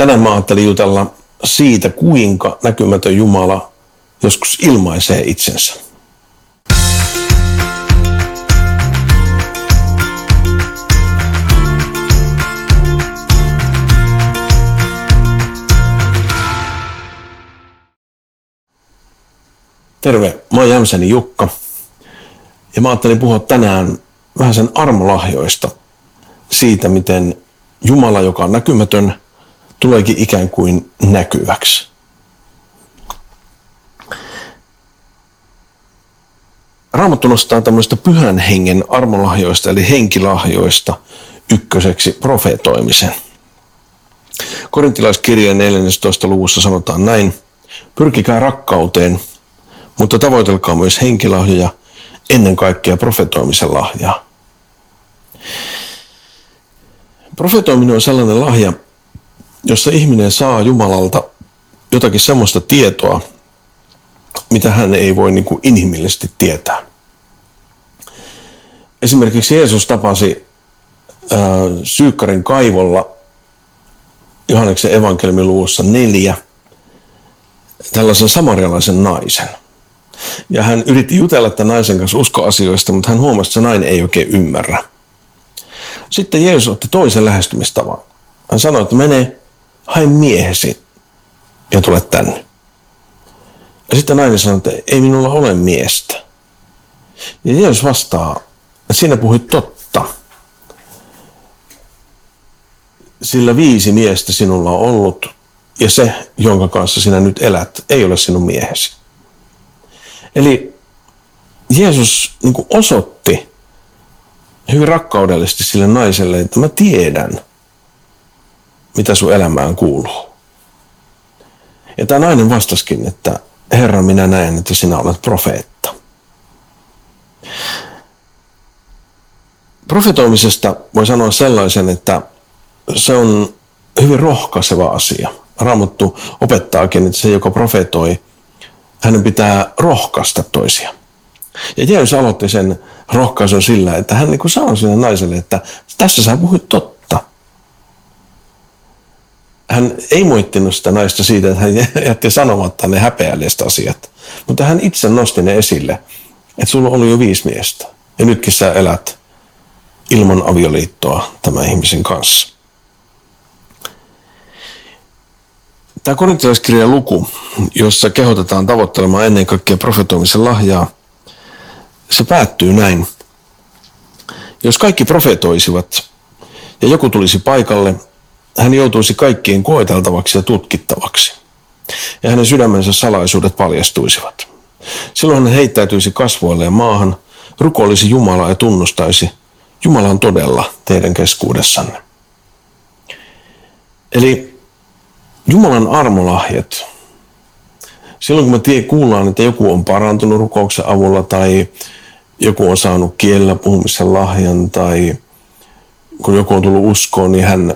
Tänään mä ajattelin jutella siitä, kuinka näkymätön Jumala joskus ilmaisee itsensä. Terve, mä oon Jämsäni Jukka. Ja mä ajattelin puhua tänään vähän sen armolahjoista. Siitä, miten Jumala, joka on näkymätön, tuleekin ikään kuin näkyväksi. Raamattu nostaa tämmöistä pyhän hengen armolahjoista, eli henkilahjoista, ykköseksi profeetoimisen. Korintilaiskirjeen 14. luvussa sanotaan näin, pyrkikää rakkauteen, mutta tavoitelkaa myös henkilahjoja, ennen kaikkea profetoimisen lahjaa. Profetoiminen on sellainen lahja, jossa ihminen saa Jumalalta jotakin semmoista tietoa, mitä hän ei voi niin kuin inhimillisesti tietää. Esimerkiksi Jeesus tapasi äh, Syykkarin kaivolla Johanneksen evankeliumin luvussa neljä tällaisen samarialaisen naisen. Ja hän yritti jutella tämän naisen kanssa uskoasioista, mutta hän huomasi, että se nainen ei oikein ymmärrä. Sitten Jeesus otti toisen lähestymistavan. Hän sanoi, että mene, hae miehesi ja tule tänne. Ja sitten nainen sanoi, että ei minulla ole miestä. Ja Jeesus vastaa, että sinä puhuit totta. Sillä viisi miestä sinulla on ollut, ja se, jonka kanssa sinä nyt elät, ei ole sinun miehesi. Eli Jeesus niin osoitti hyvin rakkaudellisesti sille naiselle, että mä tiedän, mitä sun elämään kuuluu. Ja tämä nainen vastaskin, että Herra, minä näen, että sinä olet profeetta. Profetoimisesta voi sanoa sellaisen, että se on hyvin rohkaiseva asia. Raamattu opettaakin, että se, joka profetoi, hänen pitää rohkaista toisia. Ja Jeesus aloitti sen rohkaisun sillä, että hän niin sanoi sille naiselle, että tässä sä puhuit totta. Hän ei moittinut sitä naista siitä, että hän jätti sanomatta ne häpeälliset asiat. Mutta hän itse nosti ne esille, että sulla oli jo viisi miestä. Ja nytkin sä elät ilman avioliittoa tämän ihmisen kanssa. Tämä korintalaiskirjan luku, jossa kehotetaan tavoittelemaan ennen kaikkea profetoimisen lahjaa, se päättyy näin. Jos kaikki profetoisivat ja joku tulisi paikalle, hän joutuisi kaikkien koeteltavaksi ja tutkittavaksi. Ja hänen sydämensä salaisuudet paljastuisivat. Silloin hän heittäytyisi kasvoilleen maahan, rukoilisi Jumalaa ja tunnustaisi, Jumala on todella teidän keskuudessanne. Eli Jumalan armolahjat. Silloin kun me tie, kuullaan, että joku on parantunut rukouksen avulla tai joku on saanut kielellä puhumisen lahjan tai kun joku on tullut uskoon, niin hän,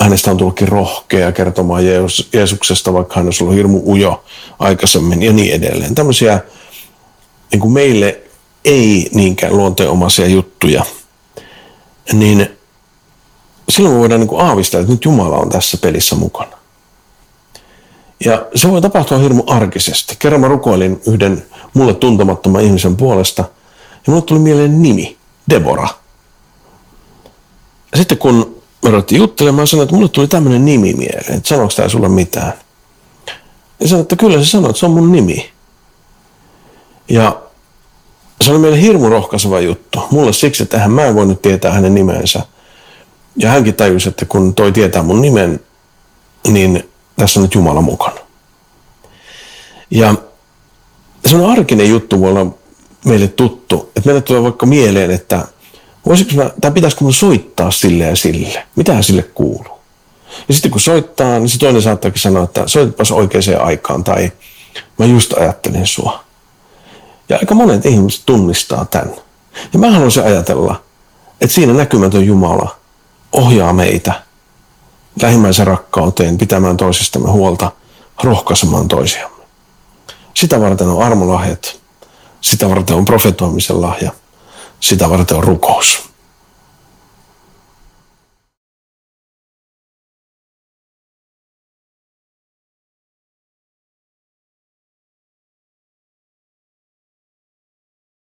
hänestä on tullutkin rohkea kertomaan Jeesus, Jeesuksesta, vaikka hän on ollut hirmu ujo aikaisemmin ja niin edelleen. Tämmöisiä niin kuin meille ei niinkään luonteenomaisia juttuja, niin silloin me voidaan niin kuin aavistaa, että nyt Jumala on tässä pelissä mukana. Ja se voi tapahtua hirmu arkisesti. Kerran mä rukoilin yhden mulle tuntemattoman ihmisen puolesta – ja mulle tuli mieleen nimi, Debora. Ja sitten kun me ruvettiin juttelemaan, sanoin, että mulle tuli tämmöinen nimi mieleen, että sanoiko tämä sulle mitään. Ja sanoin, että kyllä se sanoi, että se on mun nimi. Ja se oli meille hirmu rohkaiseva juttu. Mulle siksi, että hän mä en voinut tietää hänen nimensä. Ja hänkin tajusi, että kun toi tietää mun nimen, niin tässä on nyt Jumala mukana. Ja se on arkinen juttu voi olla meille tuttu. Että meille tulee vaikka mieleen, että voisiko mä, tai pitäisikö mun soittaa sille ja sille? Mitä sille kuuluu? Ja sitten kun soittaa, niin se toinen saattaakin sanoa, että soitapas oikeaan aikaan tai mä just ajattelin sua. Ja aika monet ihmiset tunnistaa tämän. Ja mä haluaisin ajatella, että siinä näkymätön Jumala ohjaa meitä lähimmäisen rakkauteen, pitämään toisistamme huolta, rohkaisemaan toisiamme. Sitä varten on armolahjat, sitä varten on profetoimisen lahja. Sitä varten on rukous.